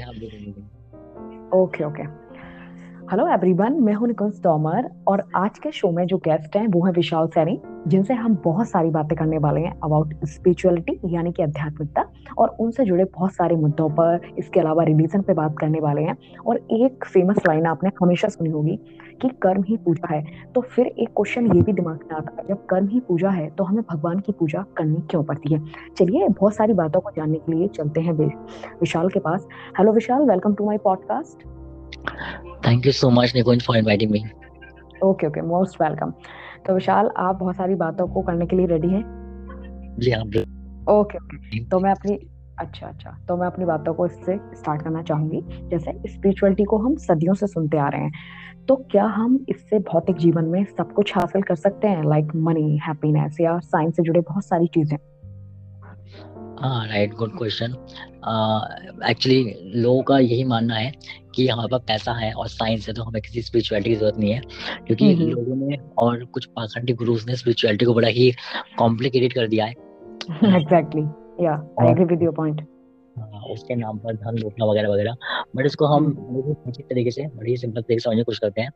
हाँ okay okay. Hello everyone मैं हूँ निकुंज तोमर और आज के शो में जो गेस्ट हैं वो हैं विशाल सैनी। जिनसे हम बहुत सारी बातें करने वाले हैं अबाउट स्पिरिचुअलिटी यानी कि आध्यात्मिकता और उनसे जुड़े बहुत सारे मुद्दों पर इसके अलावा रिलीजन पे बात करने वाले हैं। और एक फ़ेमस लाइन आपने हमेशा सुनी होगी कि कर्म ही पूजा है। तो फिर एक क्वेश्चन ये भी दिमाग में आता है जब कर्म ही पूजा है तो हमें भगवान की पूजा करनी क्यों पड़ती है? चलिए बहुत सारी बातों को जानने के लिए चलते हैं विशाल के पास। Hello Vishal welcome to my podcast thank you so much Nikunj for inviting me okay okay most welcome तो विशाल आप बहुत सारी बातों को करने के लिए रेडी हैं? जी हाँ ओके ओके तो मैं अपनी अच्छा अच्छा। तो मैं अपनी बातों को इससे स्टार्ट करना चाहूँगी। जैसे स्पिरिचुअलिटी को हम सदियों से सुनते आ रहे हैं तो क्या हम इससे भौतिक जीवन में सब कुछ हासिल कर सकते हैं? लाइक मनी हैप्पीनेस या साइंस से जुड़े बहुत सारी चीज़ें। हाँ राइट गुड क्वेश्चन एक्चुअली लोगों का यही मानना है कि हमारे पास पैसा है और साइंस है तो हमें किसी स्पिरिचुअलिटी की ज़रूरत नहीं है। क्योंकि हम्म, हम्म। लोगों ने और कुछ पाखंडी गुरुज ने स्पिरिचुअलिटी को बड़ा ही कॉम्प्लिकेटेड कर दिया है। Exactly yeah I agree with your point उसके नाम पर धन लूटना वगैरह वगैरह। बट इसको हम हम्म। अच्छी तरीके से बड़ी सिंपल तरीके से समझने की कोशिश करते हैं।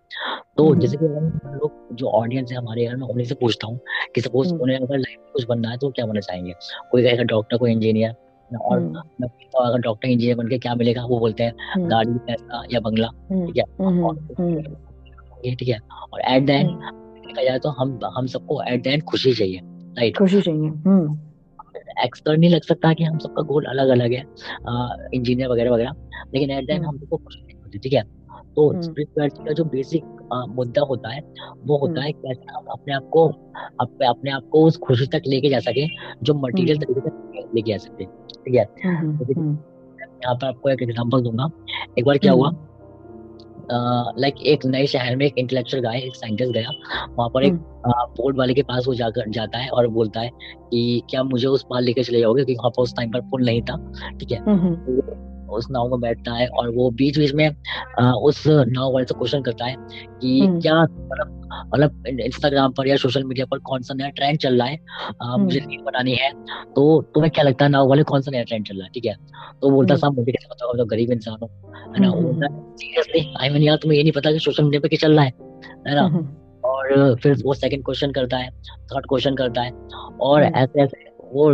तो जैसे कि हम लोग जो ऑडियंस है हमारे में उन्हीं से पूछता हूँ कि सपोज़ उन्हें अगर लाइफ में कुछ बनना है तो क्या बनना चाहेंगे? कोई कहेगा डॉक्टर कोई इंजीनियर और मैं अगर डॉक्टर इंजीनियर बनके क्या मिलेगा वो बोलते हैं गाड़ी पैसा या बंगला ठीक है? ठीक है? और एट द एंड देखा जाए तो हम हम सबको एट द एंड खुशी चाहिए राइट खुशी चाहिए एक्सपर्ट नहीं लग सकता कि हम सबका गोल अलग अलग है इंजीनियर वगैरह वगैरह लेकिन एट द एंड हम सबको खुशी चाहिए ठीक है? तो स्पिरिचुअलिटी का जो बेसिक मुद्दा होता है वो होता है कैसे हम अपने आप को अपने आप को उस खुशी तक लेके जा सके जो मटेरियल तरीके से लेके जा सकते ठीक है? यहाँ पर आपको एक एग्जांपल दूँगा। एक बार क्या हुआ लाइक uh, एक नए शहर में एक इंटेलेक्चुअल गाय एक साइंटिस्ट गया वहाँ पर एक बोर्ड वाले के पास वो जाकर जाता है और बोलता है कि क्या मुझे उस पार लेकर चले जाओगे? क्योंकि वहाँ पर उस टाइम पर पुल नहीं था। ठीक है? उस नाव में बैठता है और वो बीच बीच में आ, उस नाव वाले से क्वेश्चन करता है कि हम्म। क्या मतलब मतलब इंस्टाग्राम पर या सोशल मीडिया पर कौन सा नया ट्रेंड चल रहा है? आ, मुझे रील हम्म। बनानी है तो तुम्हें क्या लगता है नाव वाले कौन सा नया ट्रेंड चल रहा है? ठीक है तो बोलता हम्म। साहब मुझे कैसे पता होगा तो गरीब इंसान हो। है ना सीरियसली आई मीन यार तुम्हें ये नहीं पता कि सोशल मीडिया पे क्या चल रहा है? है ना और फिर वो सेकंड क्वेश्चन करता है थर्ड क्वेश्चन करता है और ऐसे ऐसे वो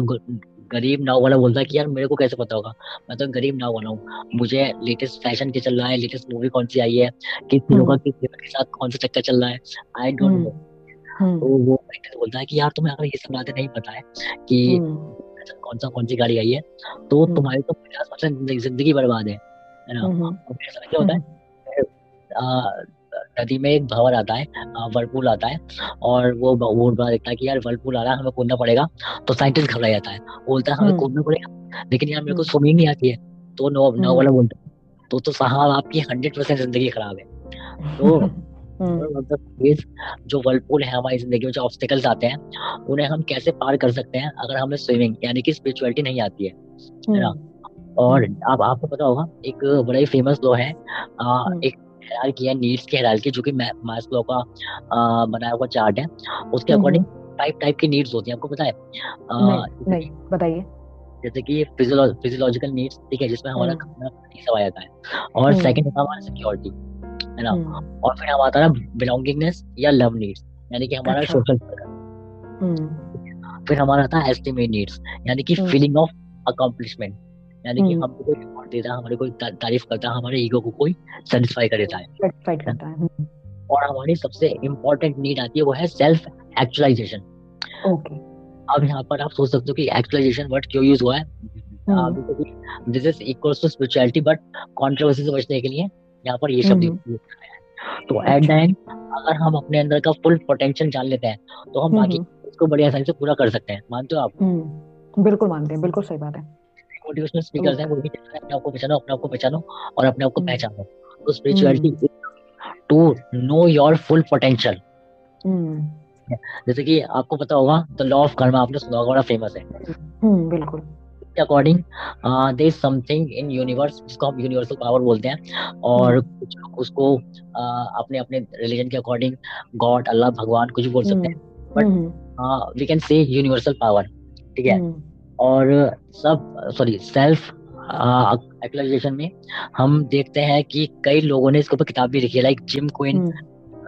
गरीब नाव वाला बोलता है कि यार मेरे को कैसे पता होगा? मैं तो गरीब नाव वाला हूँ। मुझे लेटेस्ट फ़ैशन के चल रहा है लेटेस्ट मूवी कौन सी आई है? किस हीरो का किस के साथ कौन सा चक्कर चल रहा है? आई डोंट नो तो वो बोलता है कि यार तुम्हें अगर ये सब बातें नहीं पता है कि हम्म। कौन सा कौन सी गाड़ी आई है तो हम्म। तुम्हारी तो पचास परसेंट ज़िंदगी बर्बाद है है ना? हम्म, क्या होता है? नदी में एक भंवर आता है वर्लपूल आता है और वो बहुत बड़ा देखता है कि यार वर्लपूल आ रहा है हमें कूदना पड़ेगा तो साइंटिस्ट घबरा जाता है बोलता है हमें हम्म। कूदना पड़ेगा लेकिन यार मेरे को स्विमिंग हम्म। नहीं आती है। तो नो नो हम्म। वाला बोलता है तो तो साहब आपकी हंड्रेड परसेंट ज़िंदगी खराब है। तो जो वर्लपूल है हमारी ज़िंदगी में जो ऑब्स्टिकल्स आते हैं उन्हें हम कैसे पार कर सकते हैं अगर हमें स्विमिंग यानी कि स्पिरिचुअलिटी नहीं आती है ना? और आप आपको पता होगा एक बड़ा ही फ़ेमस दो है आ, एक हायरार्की है नीड्स की हायरार्की जो कि मास्लो का बनाया हुआ चार्ट है। उसके अकॉर्डिंग टाइप टाइप की नीड्स होती हैं आपको पता है? नहीं, नहीं बताइए। जैसे कि फिजियोलॉजिकल नीड्स ठीक है जिसमें हमारा हम्म। खाना सब आ जाता है। और सेकंड होता है हमारा सिक्योरिटी है ना? हम्म। और फिर हमारा आता है बिलोंगिंगनेस या लव नीड्स यानी कि हमारा सोशल अच्छा। हम्म। फिर हमारा आता है एस्टिमेट नीड्स यानी कि फीलिंग ऑफ़ अकम्पलिशमेंट यानी कि हमको कोई रिवॉर्ड देता है हमारी कोई तारीफ़ करता है हमारे ईगो को कोई सेटिस्फाई कर देता है। है हम्म। और हमारी सबसे इम्पोर्टेंट नीड आती है वो है सेल्फ एक्चुअलाइजेशन ओके अब यहाँ पर आप सोच सकते हो कि एक्चुअलाइजेशन वर्ड क्यों यूज़ हुआ है? This is equals to spirituality but controversy से बचने के लिए यहाँ पर ये शब्द यूज़ हम्म। तो एट द एंड अगर हम अपने अंदर का फुल पोटेंशियल जान लेते हैं तो हम बाकी इसको बड़ी आसानी से पूरा कर सकते हैं। मानते हो आप? हम्म। बिल्कुल मानते हैं बिल्कुल सही बात है। मोटिवेशनल स्पीकर्स हैं वो भी कहते हैं अपने आप को पहचानो अपने आप को पहचानो और अपने आप को हम्म। पहचानो। तो spirituality to know your full potential जैसे कि आपको पता होगा द लॉ ऑफ़ कर्मा आपने सुना होगा बड़ा फ़ेमस है। हम्म, बिल्कुल। According there is something in universe जिसको हम यूनिवर्सल पावर बोलते हैं और हम्म। कुछ लोग उसको uh, अपने अपने रिलीजन के अकॉर्डिंग गॉड अल्लाह भगवान कुछ बोल सकते हैं। But we can say universal power ठीक है? और सब सॉरी सेल्फ एक्चुअलाइजेशन में हम देखते हैं कि कई लोगों ने इसके ऊपर किताब भी लिखी है। लाइक जिम क्वीन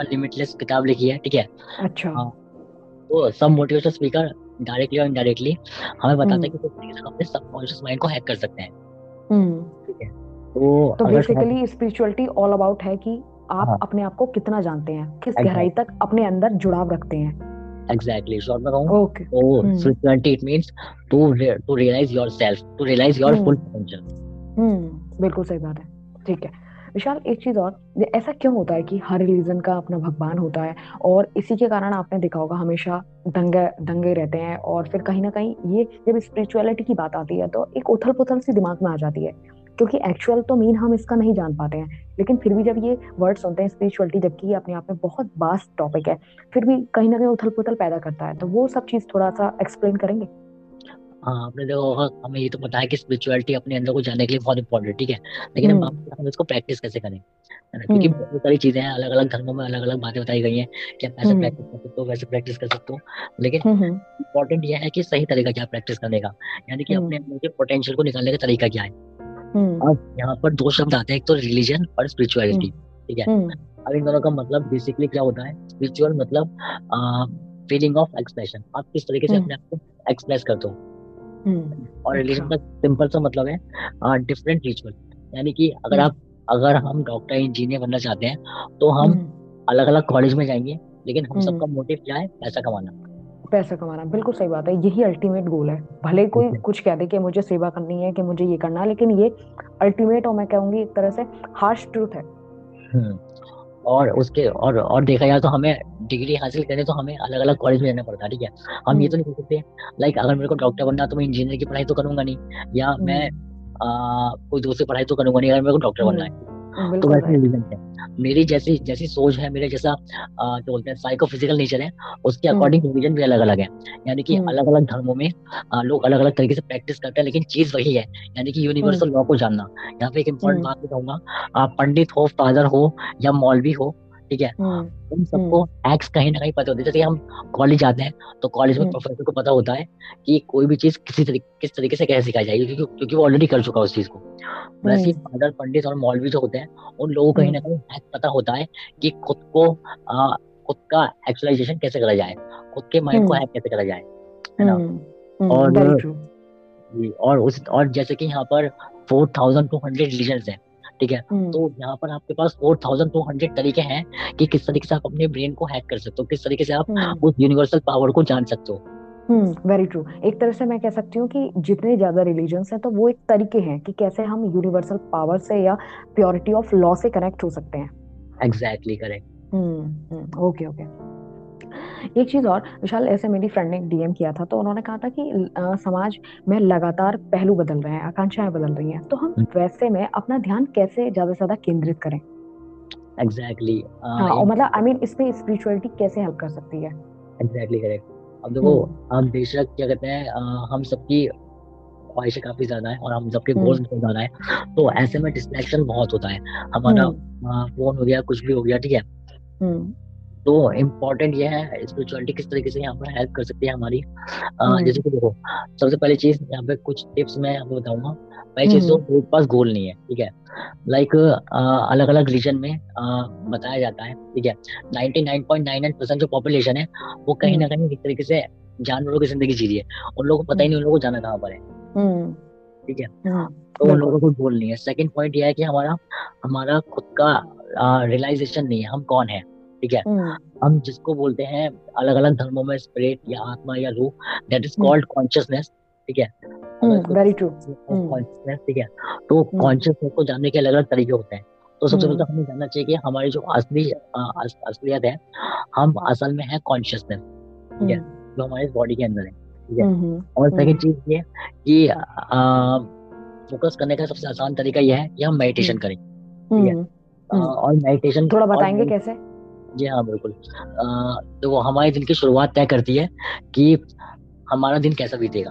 लिमिटलेस किताब लिखी है ठीक है? अच्छा। हाँ, तो सब मोटिवेशनल स्पीकर डायरेक्टली और इनडायरेक्टली हमें बताते हैं कि किस तरीके से अपने सबकॉन्शियस माइंड को हैक कर सकते हैं। ठीक है? तो तो बेसिकली स्पिरिचुअलिटी ऑल अबाउट है कि आप हाँ. अपने आप को कितना जानते हैं किस गहराई तक अपने अंदर जुड़ाव रखते हैं। एग्जैक्टली शॉर्ट में कहूँ ओके तो spirituality it means to to realise yourself to realise your full potential hmm बिल्कुल सही बात है। ठीक है। विशाल एक चीज़ और ऐसा क्यों होता है कि हर रिलीजन का अपना भगवान होता है और इसी के कारण आपने देखा होगा हमेशा दंगे दंगे रहते हैं और फिर कहीं ना कहीं ये जब स्पिरिचुअलिटी की बात आती है तो एक उथल पुथल सी दिमाग में आ जाती है क्योंकि एक्चुअल तो मीन हम इसका नहीं जान पाते हैं। लेकिन फिर भी जब ये वर्ड सुनते हैं स्पिरिचुअलिटी जबकि ये अपने आप में बहुत बास्ट टॉपिक है फिर भी कहीं ना कहीं उथल पुथल पैदा करता है। तो वो सब चीज़ थोड़ा सा एक्सप्लेन करेंगे? हाँ आपने देखा होगा हमें ये तो पता है कि स्पिरिचुअलिटी अपने अंदर को जानने के लिए बहुत इंपॉर्टेंट ठीक है? लेकिन हम हम्म। हम इसको प्रैक्टिस कैसे करें? क्योंकि हम्म। बहुत सारी चीज़ें हैं अलग अलग धर्मों में अलग अलग बातें बताई गई हैं कि आप ऐसे प्रैक्टिस कर सकते हो वैसे प्रैक्टिस कर सकते हो। लेकिन इम्पोर्टेंट यह है कि सही तरीका क्या प्रैक्टिस करने का? यानी कि अपने पोटेंशियल को निकालने का तरीका क्या है? हम्म। अब यहाँ पर दो शब्द आते हैं एक तो रिलीजन और स्पिरिचुअलिटी हम्म। ठीक है? हम्म। अब इन दोनों का मतलब बेसिकली क्या होता है? स्पिरिचुअल मतलब फीलिंग ऑफ़ एक्सप्रेशन आप किस तरीके से अपने आप को एक्सप्रेस करते हो? और रिलीजन। का सिंपल सा मतलब है डिफरेंट रिचुअल यानी कि अगर आप अगर हम डॉक्टर इंजीनियर बनना चाहते हैं तो हम अलग अलग कॉलेज में जाएँगे लेकिन हम सबका मोटिव क्या है? पैसा कमाना। पैसा कमाना बिल्कुल सही बात है यही अल्टीमेट गोल है। भले कोई कुछ कह दे कि मुझे सेवा करनी है कि मुझे ये करना है लेकिन ये अल्टीमेट और मैं कहूँगी एक तरह से हार्श ट्रूथ है। हम्म, और उसके और और देखा जाए तो हमें डिग्री हासिल करने तो हमें अलग अलग कॉलेज में जाना पड़ता है ठीक है? हम ये तो नहीं कर सकते लाइक अगर मेरे को डॉक्टर बनना तो मैं इंजीनियर की पढ़ाई तो करूँगा नहीं या मैं आ, कोई दूसरी पढ़ाई तो करूँगा नहीं अगर मेरे को डॉक्टर बनना है। तो वैसे रिलीजन है मेरी जैसी जैसी सोच है मेरे जैसा जो बोलते हैं साइको फ़िज़िकल नेचर है उसके अकॉर्डिंग हम्म। रिलीजन भी अलग अलग है यानी कि हम्म। अलग अलग धर्मों में लोग अलग अलग तरीके से प्रैक्टिस करते हैं लेकिन चीज़ वही है यानी कि यूनिवर्सल लॉ हम्म। को जानना यहाँ पे एक इम्पोर्टेंट बात आप पंडित हो फादर हो या मौलवी हो ठीक है? हम्म। उन सबको एक्स हम्म। कहीं ना कहीं पता होता है। जैसे हम कॉलेज जाते हैं तो कॉलेज में प्रोफेसर हम्म। को पता होता है कि कोई भी चीज़ किसी तरीके किस तरीके से कैसे सिखाई जाएगी क्योंकि क्योंकि वो ऑलरेडी कर चुका है उस चीज़ को। वैसे फादर पंडित और मौलवी जो होते हैं उन लोगों को कहीं ना कहीं पता होता है कि खुद को खुद का एक्चुअलाइजेशन कैसे करा जाए खुद के माइंड को हैक कैसे करा जाए है ना? और और उस और जैसे कि यहाँ पर four thousand two hundred religion है। ठीक है? हम्म। तो यहाँ पर आपके पास फोर थाउज़ेंड टू हंड्रेड तरीके हैं कि किस तरीके से आप अपने ब्रेन को हैक कर सकते हो किस तरीके से आप हम्म। उस यूनिवर्सल पावर को जान सकते हो। वेरी हम्म, ट्रू एक तरह से मैं कह सकती हूँ कि जितने ज़्यादा रिलीजन्स हैं तो वो एक तरीके हैं कि कैसे हम यूनिवर्सल पावर से या प्योरिटी ऑफ़ लॉ से कनेक्ट हो सकते हैं। एग्जैक्टली करेक्ट ओके ओके एक चीज़ और विशाल ऐसे मेरी फ्रेंड ने डीएम किया था तो उन्होंने कहा था कि आ, समाज में लगातार पहलू बदल रहे हैं आकांक्षाएँ बदल रही हैं तो हम हम्म। वैसे में अपना ध्यान कैसे ज़्यादा से ज़्यादा केंद्रित करें एग्जैक्टली exactly. हाँ और मतलब आई मीन इस पे स्पिरिचुअलिटी कैसे हेल्प कर सकती है एग्जैक्टली करेक्ट अब देखो हम्म। हम बेशक क्या कहते हैं हम सबकी ख्वाहिशें काफ़ी ज़्यादा है और हम सबके गोल्स हम्म। बहुत ज़्यादा है तो ऐसे में डिस्ट्रैक्शन बहुत होता है हमारा फ़ोन हो गया कुछ भी हो गया ठीक है तो इम्पोर्टेंट ये है स्पिरिचुअलिटी किस तरीके से यहाँ पर हेल्प कर सकती है हमारी। हम्म। जैसे कि देखो सबसे पहली चीज़ यहाँ पे कुछ टिप्स मैं आपको बताऊँगा। पहली चीज़ तो मेरे पास गोल नहीं है ठीक है? लाइक अलग अलग रीजन में बताया जाता है ठीक है? 99.99 परसेंट जो पॉपुलेशन है वो कहीं ना हम्म। कहीं एक तरीके से जानवरों की ज़िंदगी जी रही है। उन लोगों को पता ही नहीं उन लोगों को जाना कहाँ पर है। हम्म। ठीक है? तो उन लोगों को गोल नहीं है। सेकंड पॉइंट यह है कि हमारा हमारा खुद का रियलाइजेशन नहीं है हम कौन है? ठीक है? हम्म। हम जिसको बोलते हैं अलग अलग धर्मों में स्पिरिट या आत्मा या रूह दैट इज़ कॉल्ड कॉन्शियसनेस ठीक है? वेरी ट्रू कॉन्शियसनेस ठीक है? तो कॉन्शियसनेस हम्म। को जानने के अलग अलग तरीके होते हैं। तो सबसे पहले तो हमें जानना चाहिए कि हमारी जो असली असलियत है हम असल में है कॉन्शियसनेस ठीक है? हम्म। जो हमारे बॉडी के अंदर है ठीक है? और सेकंड चीज़ ये कि फोकस करने का सबसे आसान तरीका यह है कि हम मेडिटेशन करें ठीक है? और मेडिटेशन थोड़ा बताएँगे कैसे? जी हाँ बिल्कुल। तो वो हमारे दिन की शुरुआत तय करती है कि हमारा दिन कैसा बीतेगा।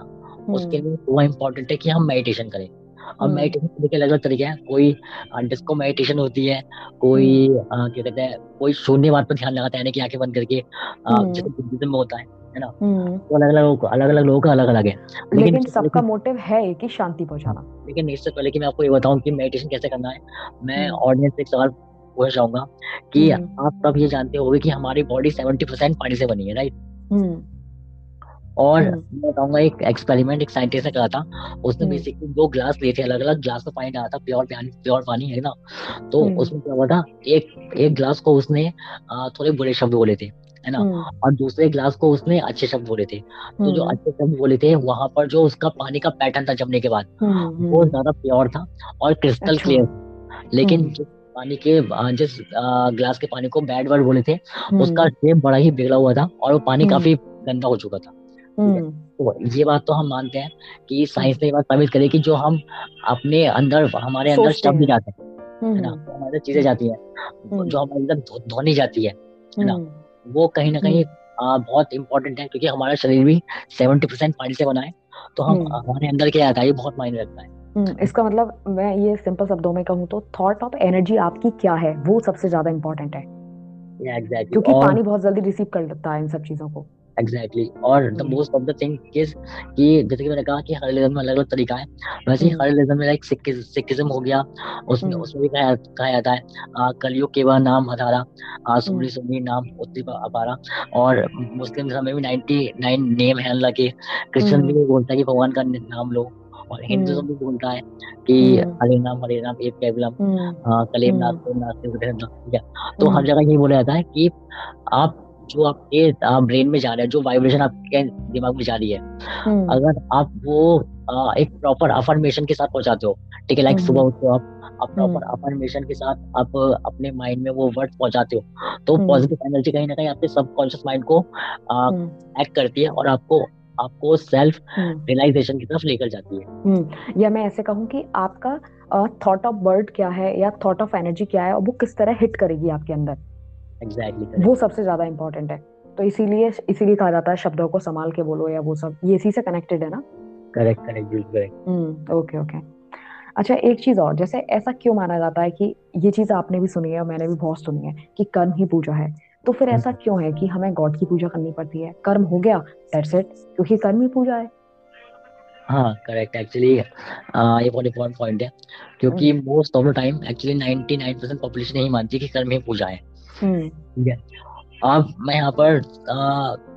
उसके हम्म। लिए वो इम्पोर्टेंट है कि हम मेडिटेशन करें। अब मेडिटेशन हम्म। के अलग अलग तरीके हैं। कोई डिस्को मेडिटेशन होती है कोई हम्म। क्या कहते हैं कोई शून्य बात पर ध्यान लगाता है कि आँखें बंद करके जैसे बुद्धिज्म में होता है है ना? तो अलग अलग अलग अलग लोगों का अलग अलग है। लेकिन, लेकिन सबका मोटिव है कि शांति पहुंचाना। लेकिन इससे पहले कि मैं आपको ये बताऊँ कि मेडिटेशन कैसे करना है मैं ऑडियंस से एक सवाल पूछना चाहूँगा कि आप सब ये जानते होंगे कि हमारी बॉडी सेवेंटी परसेंट पानी से बनी है राइट और मैं बताऊँगा एक एक्सपेरिमेंट एक साइंटिस्ट ने करा था उसने बेसिकली दो ग्लास लिए थे अलग अलग ग्लास में पानी डाला था प्योर पानी प्योर पानी है ना? तो उसमें क्या हुआ था एक एक ग्लास को उसने थोड़े बुरे शब्द बोले थे है ना? और दूसरे ग्लास को उसने अच्छे शब्द बोले थे तो जो अच्छे शब्द बोले थे वहाँ पर जो उसका पानी का पैटर्न था जमने के बाद वो ज़्यादा प्योर था और क्रिस्टल क्लियर अच्छा। लेकिन जिस पानी के जिस ग्लास के पानी को बैड वर्ड बोले थे उसका शेप बड़ा ही बिगड़ा हुआ था और वो पानी काफ़ी गंदा हो चुका था। तो ये बात तो हम मानते हैं कि साइंस ने ये बात साबित करी कि जो हम अपने अंदर हमारे अंदर शब्द जाते हैं है ना? हमारे चीज़ें जाती है जो हमारे अंदर धोनी जाती है है ना? वो कहीं ना कहीं बहुत इंपॉर्टेंट है क्योंकि हमारा शरीर भी सेवेंटी परसेंट पानी से बना है। तो हम हमारे अंदर क्या आता है ये बहुत मायने रखता है। इसका मतलब मैं ये सिंपल शब्दों में कहूँ तो थॉट ऑफ़ एनर्जी आपकी क्या है? वो सबसे ज़्यादा इम्पोर्टेंट है। Exactly. क्योंकि और... पानी बहुत जल्दी रिसीव कर लेता है इन सब चीज़ों को। Exactly exactly. और the most of the thing is कि जैसे कि मैंने कहा कि हर रिलीजन में अलग अलग तरीका है। वैसे ही हर रिलीजन में लाइक सिखिज्म हो गया। उसमें hmm. उसमें भी कहा कहा जाता है कलियुग के बाद नाम हजारा सुनी सुनी नाम उत्ती अपारा। और मुस्लिम धर्म में भी नाइनटी नाइन नेम है अल्लाह के क्रिश्चियन hmm. भी बोलता है कि भगवान का नाम लो। और हिंदुज्म hmm. भी बोलता है कि हरे नाम हरे नाम एक केवलम कलेम नाथ नाथ ठीक है तो हर जगह यही बोला जाता है कि आप जो आपके ब्रेन में जा रहा है जो वाइब्रेशन आपके दिमाग में जा रही है हम्म। अगर आप वो आ, एक प्रॉपर अफर्मेशन के साथ पहुंचाते हो ठीक है लाइक सुबह हम्म। उठते हो आप आप प्रॉपर अफर्मेशन के साथ आप अपने माइंड में वो वर्ड पहुंचाते हो तो पॉजिटिव हम्म। एनर्जी कहीं ना कहीं आपके सबकॉन्शियस माइंड को एक्ट करती है और आपको आपको सेल्फ रियलाइजेशन की तरफ़ लेकर जाती है। या मैं ऐसे कहूँ कि आपका थॉट ऑफ़ वर्ड क्या है या थॉट ऑफ़ एनर्जी क्या है और वो किस तरह हिट करेगी आपके अंदर? एग्जैक्टली exactly, वो सबसे ज़्यादा इम्पोर्टेंट है। तो इसीलिए इसीलिए कहा जाता है शब्दों को संभाल के बोलो या वो सब ये इसी से कनेक्टेड है ना? करेक्ट करेक्ट बिल्कुल करेक्ट हम्म ओके ओके अच्छा एक चीज़ और जैसे ऐसा क्यों माना जाता है कि ये चीज़ आपने भी सुनी है और मैंने भी बहुत सुनी है कि कर्म ही पूजा है। तो फिर ऐसा हम्म। क्यों है कि हमें गॉड की पूजा करनी पड़ती है? कर्म हो गया दैट्स इट क्योंकि कर्म ही पूजा है। हाँ करेक्ट एक्चुअली ये बहुत इंपॉर्टेंट पॉइंट है क्योंकि most of the time actually 99% population यही मानती है कि कर्म ही पूजा है। हम्म। ठीक है? अब मैं यहाँ पर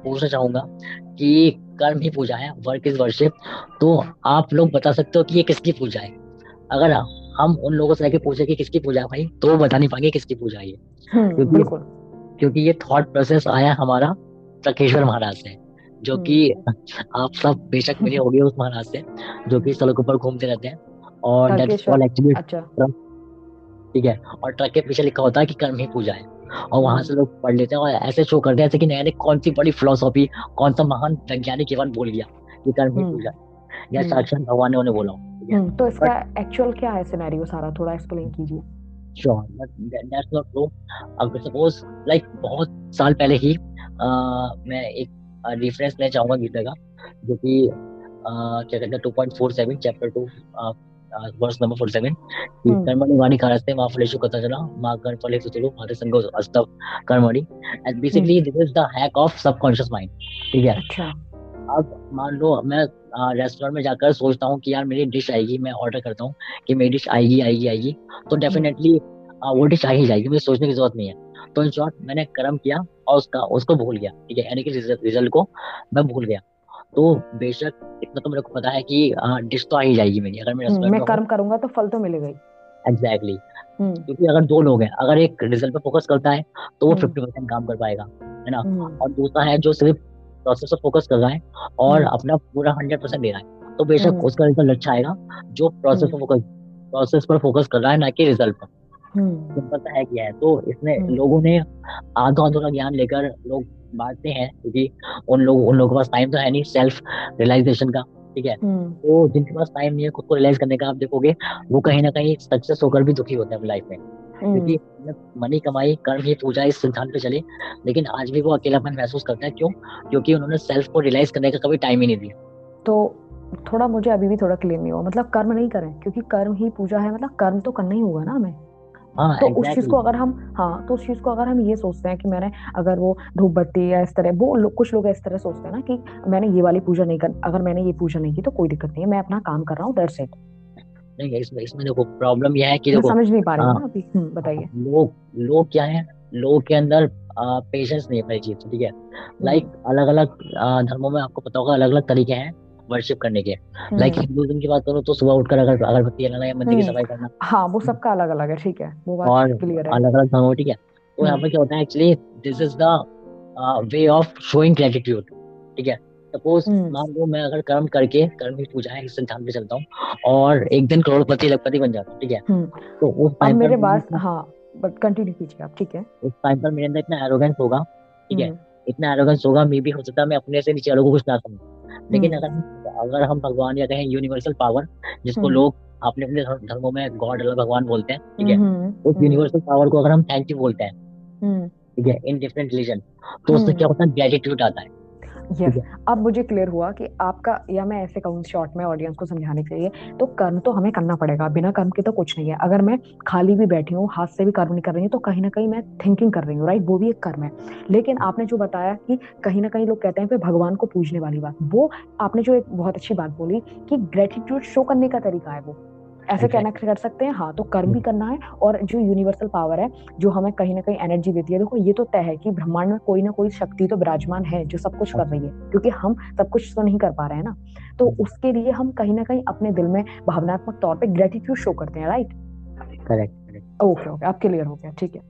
पूछना चाहूँगा कि कर्म ही पूजा है वर्क इज़ वर्शिप तो आप लोग बता सकते हो कि ये किसकी पूजा है? अगर हम उन लोगों से जाके पूछे कि किसकी पूजा है भाई तो बता नहीं पाएँगे किसकी पूजा है हम्म, क्योंकि क्योंकि ये थॉट प्रोसेस आया हमारा तकेश्वर महाराज से जो कि हम्म। आप सब बेशक मिले होंगे उस महाराज से जो कि सड़कों पर घूमते रहते हैं। और एक्चुअली अच्छा। ठीक है। और ट्रक के पीछे लिखा होता है कि कर्म ही पूजा है। और वहाँ से लोग पढ़ लेते हैं और ऐसे शो करते हैं जैसे कि नया कौन सी बड़ी फिलोसॉफी कौन सा महान वैज्ञानिक केवल बोल गया ये कर्म ही हम्म। पूजा या हम्म। साक्षात भगवान ने उन्हें बोला। हम्म, तो इसका एक्चुअल क्या है सिनेरियो सारा थोड़ा एक्सप्लेन कीजिए। श्योर दैट्स नॉट ट्रू अगर सपोज़ लाइक बहुत साल पहले ही मैं एक रेफरेंस लेना चाहूँगा गीता का जो कि क्या कहते हैं two point four seven chapter two verse number 47 की कर्मणि वाणी कारस्ते मा फलेषु कथंचना मा कर्म फलेषु तुलु माते संगो अस्तव कर्मणि। And basically this is the hack of subconscious mind ठीक है? अच्छा। अब मान लो मैं रेस्टोरेंट में जाकर सोचता हूँ कि यार मेरी डिश आएगी मैं ऑर्डर करता हूँ कि मेरी डिश आएगी आएगी आएगी। तो डेफिनेटली वो डिश आ ही जाएगी मुझे सोचने की ज़रूरत नहीं है। तो इन शॉर्ट मैंने कर्म किया और उसका उसको भूल गया ठीक है? यानी कि रिज़ल्ट को मैं भूल गया। तो बेशक इतना तो मेरे को पता है कि डिश तो आ ही जाएगी मेरी अगर मैं हम्म, मैं कर्म करूँगा तो फल तो मिलेगा ही। Exactly exactly. क्योंकि अगर दो लोग हैं अगर एक रिज़ल्ट पे फोकस करता है तो वो फिफ्टी हम्म। परसेंट काम कर पाएगा है ना? हम्म। और दूसरा है जो सिर्फ़ प्रोसेस पर फोकस कर रहा है और अपना पूरा हंड्रेड परसेंट दे रहा है। तो बेशक उसका रिज़ल्ट अच्छा आएगा जो प्रोसेस पर फोकस प्रोसेस पर फोकस कर रहा है ना कि रिज़ल्ट पर। सिंपल सा है क्या है। तो इसमें लोगों ने आधा अधूरा ज्ञान लेकर लोग बांटते हैं क्योंकि उन लोग उन लोगों के पास टाइम तो है नहीं सेल्फ रियलाइजेशन का ठीक है? हम्म। तो जिनके पास टाइम नहीं है खुद को रियलाइज़ करने का आप देखोगे वो कहीं ना कहीं सक्सेस होकर भी दुखी होते हैं लाइफ में। क्योंकि हम्म। मनी कमाई कर्म ही पूजा इस सिद्धांत पे चले लेकिन आज भी वो अकेलापन महसूस करते हैं। क्यों? क्योंकि उन्होंने सेल्फ को रियलाइज़ करने का कभी टाइम ही नहीं दिया। तो थोड़ा मुझे अभी भी थोड़ा क्लियर नहीं हुआ। मतलब कर्म नहीं करें क्योंकि कर्म ही पूजा है। मतलब कर्म तो करना ही होगा ना हमें। हाँ तो उस चीज़ को अगर हम हाँ तो उस चीज़ को अगर हम ये सोचते हैं कि मैंने अगर वो धूप बत्ती या इस तरह वो लो, कुछ लोग इस तरह सोचते हैं ना कि मैंने ये वाली पूजा नहीं कर अगर मैंने ये पूजा नहीं की तो कोई दिक्कत नहीं है मैं अपना काम कर रहा हूँ दैट्स इट नहीं इसमें इसमें देखो प्रॉब्लम यह है कि देखो समझ नहीं पा रही हूँ हम्म बताइए। लोग लोग क्या है? लोग के अंदर पेशेंस नहीं है पहली चीज़ ठीक है? लाइक हम्म अलग अलग धर्मों में आपको पता होगा अलग अलग तरीके हैं वर्शिप करने के। लाइक हम्म हिंदुइज्म की बात करो तो सुबह उठकर अगर अगरबत्ती जलाना या मंदिर की हम्म सफ़ाई करना। हाँ वो सबका अलग अलग है ठीक है वो बात और अलग अलग धर्मों ठीक है? तो यहाँ हम्म। पर क्या होता है actually this is the way of showing gratitude ठीक है? Suppose hmm. मान लो मैं अगर कर्म करके कर्म की पूजा है इस सिद्धांत पे चलता हूँ और एक दिन करोड़पति लखपति बन जाता हूँ ठीक है? हम्म। तो उस टाइम मेरे पास हाँ बट कंटिन्यू कीजिए आप ठीक है? उस टाइम पर मेरे अंदर इतना एरोगेंस होगा ठीक है? हम्म। इतना एरोगेंस होगा मे भी हो सकता है मैं अपने से नीचे वालों को कुछ ना समझूं लेकिन अगर हम अगर हम भगवान या कहें यूनिवर्सल पावर जिसको लोग अपने अपने धर्मों में गॉड अल्लाह भगवान बोलते हैं ठीक है? उस यूनिवर्सल पावर को अगर हम थैंक यू बोलते हैं ठीक है? इन डिफरेंट रिलीजन तो उससे क्या होता है? ग्रेटिट्यूड आता है। यस ठीक अब मुझे क्लियर हुआ कि आपका या मैं ऐसे कहूँ शॉर्ट में ऑडियंस को समझाने के लिए तो कर्म तो हमें करना पड़ेगा। बिना कर्म के तो कुछ नहीं है। अगर मैं खाली भी बैठी हूँ हाथ से भी कर्म नहीं कर रही हूँ तो कहीं ना कहीं मैं थिंकिंग कर रही हूँ राइट वो भी एक कर्म है। लेकिन आपने जो बताया कि कहीं ना कहीं लोग कहते हैं फिर भगवान को पूजने वाली बात वो आपने जो एक बहुत अच्छी बात बोली कि ग्रेटिट्यूड शो करने का तरीका है वो। ऐसे कनेक्ट कर सकते हैं। हाँ तो कर्म भी करना है और जो यूनिवर्सल पावर है जो हमें कहीं ना कहीं एनर्जी देती है देखो ये तो तय है कि ब्रह्मांड में कोई ना कोई शक्ति तो विराजमान है जो सब कुछ कर रही है क्योंकि हम सब कुछ तो नहीं कर पा रहे हैं ना। तो उसके लिए हम कहीं ना कहीं अपने दिल में भावनात्मक तौर पर ग्रेटिट्यूड शो करते हैं right correct correct okay okay आप क्लियर हो गया ठीक है।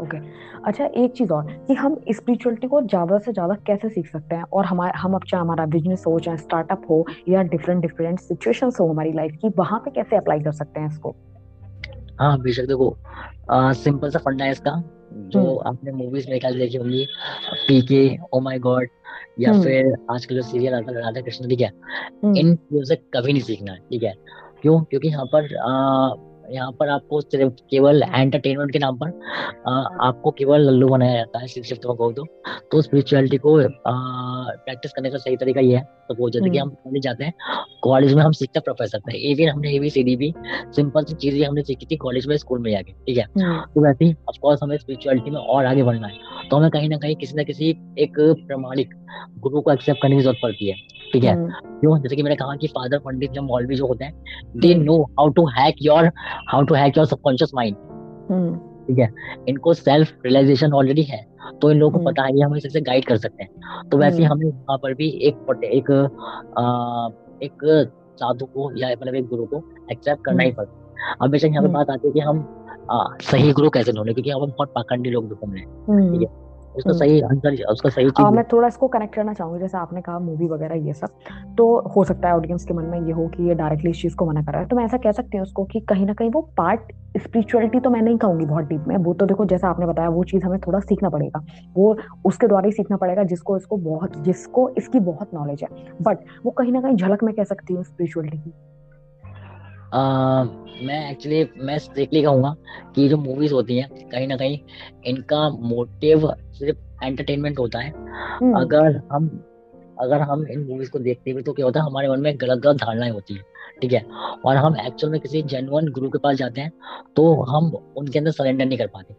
ओके अच्छा एक चीज़ और कि हम स्पिरिचुअलिटी को ज़्यादा से ज़्यादा कैसे सीख सकते हैं? और हमारे हम अब चाहे हमारा बिज़नेस हो चाहे स्टार्टअप हो या डिफरेंट डिफरेंट सिचुएशंस हो हमारी लाइफ की वहाँ पे कैसे अप्लाई कर सकते हैं इसको? हाँ बेशक देखो सिंपल सा फंडा है इसका जो हम्म। आपने मूवीज़ में ख्याल देखी होंगी पीके ओ माय गॉड या हम्म। फिर आजकल जो सीरियल आता है राधा कृष्ण ठीक है? हम्म। इन चीज़ों से कभी नहीं सीखना है ठीक है? क्यों? क्योंकि यहाँ पर आ, यहाँ पर आपको सिर्फ़ केवल एंटरटेनमेंट के नाम पर आ, आपको केवल लल्लू बनाया जाता है सिर्फ़ सिर्फ़ तो कहो तो तो स्पिरिचुअलिटी को प्रैक्टिस करने का सही तरीका ये है। सपोज़ जैसे कि हम्म। हम कॉलेज जाते हैं कॉलेज में हम सीखते प्रोफेसर से इवन हमने एबीसीडी भी सिंपल सी चीज़ें हमने सीखी थी कॉलेज में स्कूल में जाके ठीक है? हम्म। तो वैसे ही ऑफकोर्स हमें स्पिरिचुअलिटी में और आगे बढ़ना है। तो हमें कहीं ना कहीं किसी ना किसी एक प्रमाणिक गुरु को एक्सेप्ट करने की ज़रूरत पड़ती है ठीक है? हम्म। क्यों? जैसे कि मैंने कहा कि फादर पंडित या मौलवी जो होते हैं they know how to hack your how to hack your subconscious mind. Hmm. ठीक है? इनको सेल्फ रियलाइजेशन ऑलरेडी है तो इन लोगों को हम्म। पता है ये हमें इससे गाइड कर सकते हैं। तो वैसे ही हम्म। हमें यहाँ पर भी एक एक आ, एक साधु को या मतलब एक गुरु को एक्सेप्ट करना ही पड़ता है। अब बेशक यहाँ पे हम्म। बात आती है कि हम आ, सही गुरु कैसे ढूंढे? क्योंकि यहाँ पर बहुत पाखंडी लोग घूम रहे हैं। ठीक है? उसका सही आंसर उसका सही चीज़ मैं थोड़ा इसको कनेक्ट करना चाहूँगी जैसे आपने कहा मूवी वगैरह ये सब। तो हो सकता है ऑडियंस के मन में ये हो कि ये डायरेक्टली इस चीज़ को मना कर रहा है। तो मैं ऐसा कह सकती हूँ उसको कि कहीं ना कहीं वो पार्ट स्पिरिचुअलिटी तो मैं नहीं कहूँगी बहुत डीप में। वो तो देखो जैसा आपने बताया वो चीज़ हमें थोड़ा सीखना पड़ेगा। वो उसके द्वारा ही सीखना पड़ेगा जिसको इसको बहुत जिसको इसकी बहुत नॉलेज है। बट वो कहीं ना कहीं झलक में कह सकती हूँ स्पिरिचुअलिटी की। मैं एक्चुअली मैं स्ट्रिक्टली कहूँगा कि जो मूवीज़ होती हैं कहीं ना कहीं इनका मोटिव सिर्फ़ एंटरटेनमेंट होता है। हम्म। अगर हम अगर हम इन मूवीज़ को देखते हुए तो क्या होता है हमारे मन में गलत गलत धारणाएँ होती है ठीक है? और हम एक्चुअल में किसी जेनुअन गुरु के पास जाते हैं तो हम उनके अंदर सरेंडर नहीं कर पाते।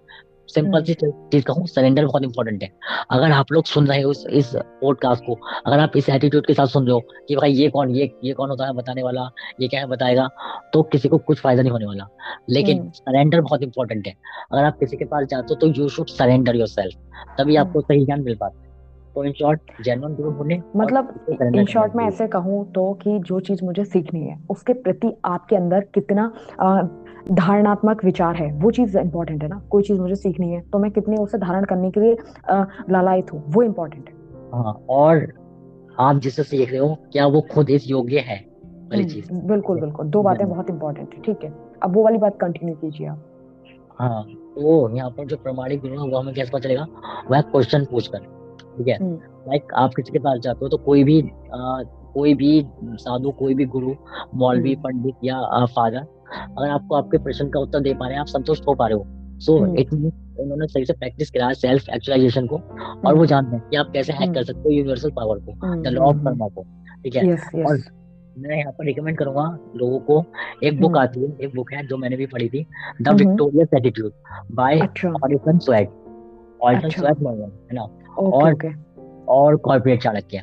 सिंपल हम्म। सी चीज़ कहूँ सरेंडर बहुत इंपॉर्टेंट है। अगर आप लोग सुन रहे हो इस इस पॉडकास्ट को अगर आप इस एटीट्यूड के साथ सुन रहे हो कि भाई ये कौन ये ये कौन होता है बताने वाला ये क्या है बताएगा तो किसी को कुछ फ़ायदा नहीं होने वाला। लेकिन हम्म। सरेंडर बहुत इंपॉर्टेंट है। अगर आप किसी के पास जाते हो तो you should surrender yourself तभी हम्म। आपको सही ज्ञान मिल पाता है। तो इन शॉर्ट जेन्युइन गुरु ढूंढे और मतलब इन शॉर्ट मैं ऐसे कहूँ तो कि जो चीज़ मुझे सीखनी है उसके प्रति आपके अंदर कितना धारणात्मक विचार है। वो चीज़ इंपॉर्टेंट है ना। कोई चीज़ मुझे सीखनी है तो मैं कितने उसे धारण करने के लिए लालायित हूँ। वो इम्पोर्टेंट है। हाँ और आप जिससे सीख रहे हो क्या वो खुद इस योग्य है? चीज़ हम्म बिल्कुल बिल्कुल। दो बातें बहुत इंपॉर्टेंट है ठीक है। अब वो वाली बात कंटिन्यू कीजिए आप। हाँ तो यहाँ पर जो प्रमाणिक गुरु है वो हमें कैसे पता चलेगा? वह क्वेश्चन पूछकर ठीक है? हम्म। लाइक आप किसी के पास जाते हो? तो कोई भी आ, कोई भी साधु कोई भी गुरु मौलवी हम्म। पंडित या फादर अगर आपको आपके प्रश्न का उत्तर दे पा रहे हैं आप संतुष्ट हो पा रहे हो। सो इट उन्होंने सही से प्रैक्टिस करा है सेल्फ एक्चुअलाइजेशन को और वो हम्म। जानते हैं कि आप कैसे हैक कर हम्म। सकते हो यूनिवर्सल पावर को द लॉ ऑफ़ कर्मा को ठीक है? और मैं यहाँ पर रिकमेंड करूँगा लोगों को एक बुक हम्म। आती है एक बुक है जो मैंने भी पढ़ी थी the victorious attitude by Alton Swett Alton Swett है ना? ओके और और कॉर्पोरेट चाणक्य।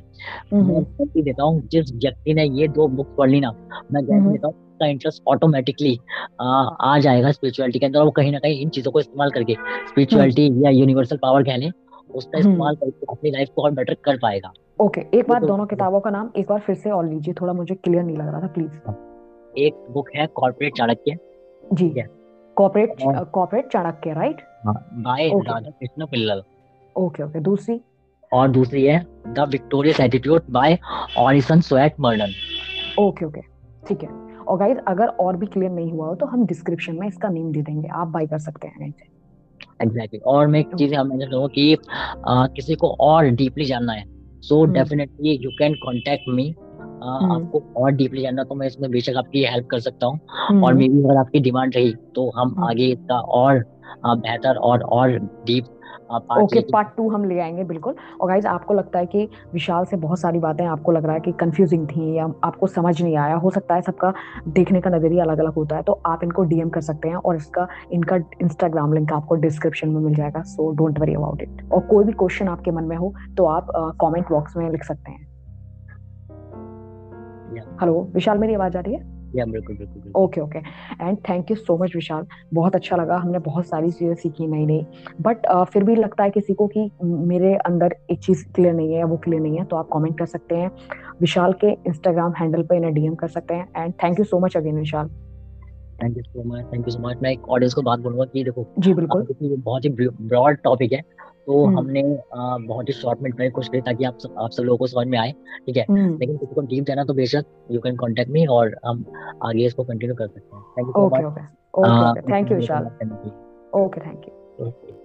मैं देता हूँ जिस व्यक्ति ने ये दो बुक पढ़ ली ना मैं गारंटी देता हूँ उसका इंटरेस्ट ऑटोमेटिकली आ जाएगा स्पिरिचुअलिटी के अंदर और वो कहीं ना कहीं इन चीज़ों को इस्तेमाल करके हम्म। स्पिरिचुअलिटी या यूनिवर्सल पावर कह लें उसका हम्म। इस्तेमाल करके अपनी लाइफ को और बेटर कर पाएगा। ओके एक बार तो दोनों किताबों का नाम एक बार फिर से और लीजिए थोड़ा मुझे क्लियर नहीं लग रहा था प्लीज़ एक बुक है corporate Chanakya. Ji. Corporate corporate Chanakya right by Radha Krishna Pillai okay okay दूसरी? और दूसरी है the victorious attitude by Orison Swett Marden okay okay ठीक है। और गाइस अगर और भी क्लियर नहीं हुआ हो तो हम डिस्क्रिप्शन में इसका नेम दे देंगे। आप बाय कर सकते हैं से एग्जैक्टली और मैं एक चीज़ हम मेंशन करूँगा कि आ, किसी को और डीपली जानना है। So definitely you can contact me आपको और डीपली जानना तो मैं इसमें बेशक आपकी हेल्प कर सकता हूँ। और हम्म। मे भी अगर आपकी डिमांड रही तो हम हम्म। आगे इसका और बेहतर और और डीप ओके पार्ट टू हम ले आएँगे बिल्कुल। और गाइज़ आपको लगता है कि विशाल से बहुत सारी बातें आपको लग रहा है कि कंफ्यूजिंग थी या आपको समझ नहीं आया। हो सकता है सबका देखने का नज़रिया अलग अलग होता है तो आप इनको डीएम कर सकते हैं और इसका इनका इंस्टाग्राम लिंक आपको डिस्क्रिप्शन में मिल जाएगा so don't worry about it और कोई भी क्वेश्चन आपके मन में हो तो आप कमेंट बॉक्स में लिख सकते हैं। हेलो विशाल मेरी आवाज़ आ रही है? या बिल्कुल बिल्कुल बिल्कुल। Okay okay and thank you so much Vishal बहुत अच्छा लगा हमने बहुत सारी चीज़ें सीखी नई नई बट फिर भी लगता है किसी को कि मेरे अंदर एक चीज़ क्लियर नहीं है या वो क्लियर नहीं है तो आप कमेंट कर सकते हैं। विशाल के इंस्टाग्राम हैंडल पे इन्हें डीएम कर सकते हैं। And thank you so much again Vishal thank you so much thank you so much मैं एक ऑडियंस को बात बोलूँगा कि देखो जी बिल्कुल। बहुत ही ब्रॉड टॉपिक है। तो हम्म। हमने बहुत ही शॉर्ट में कुछ करी ताकि आप सब आप सब लोगों को समझ में आए ठीक है? हम्म। लेकिन किसी को डीप देना तो बेशक यू कैन कॉन्टेक्ट मी और हम आगे इसको कंटिन्यू कर सकते हैं। Thank you so much okay thank you Vishal okay thank you okay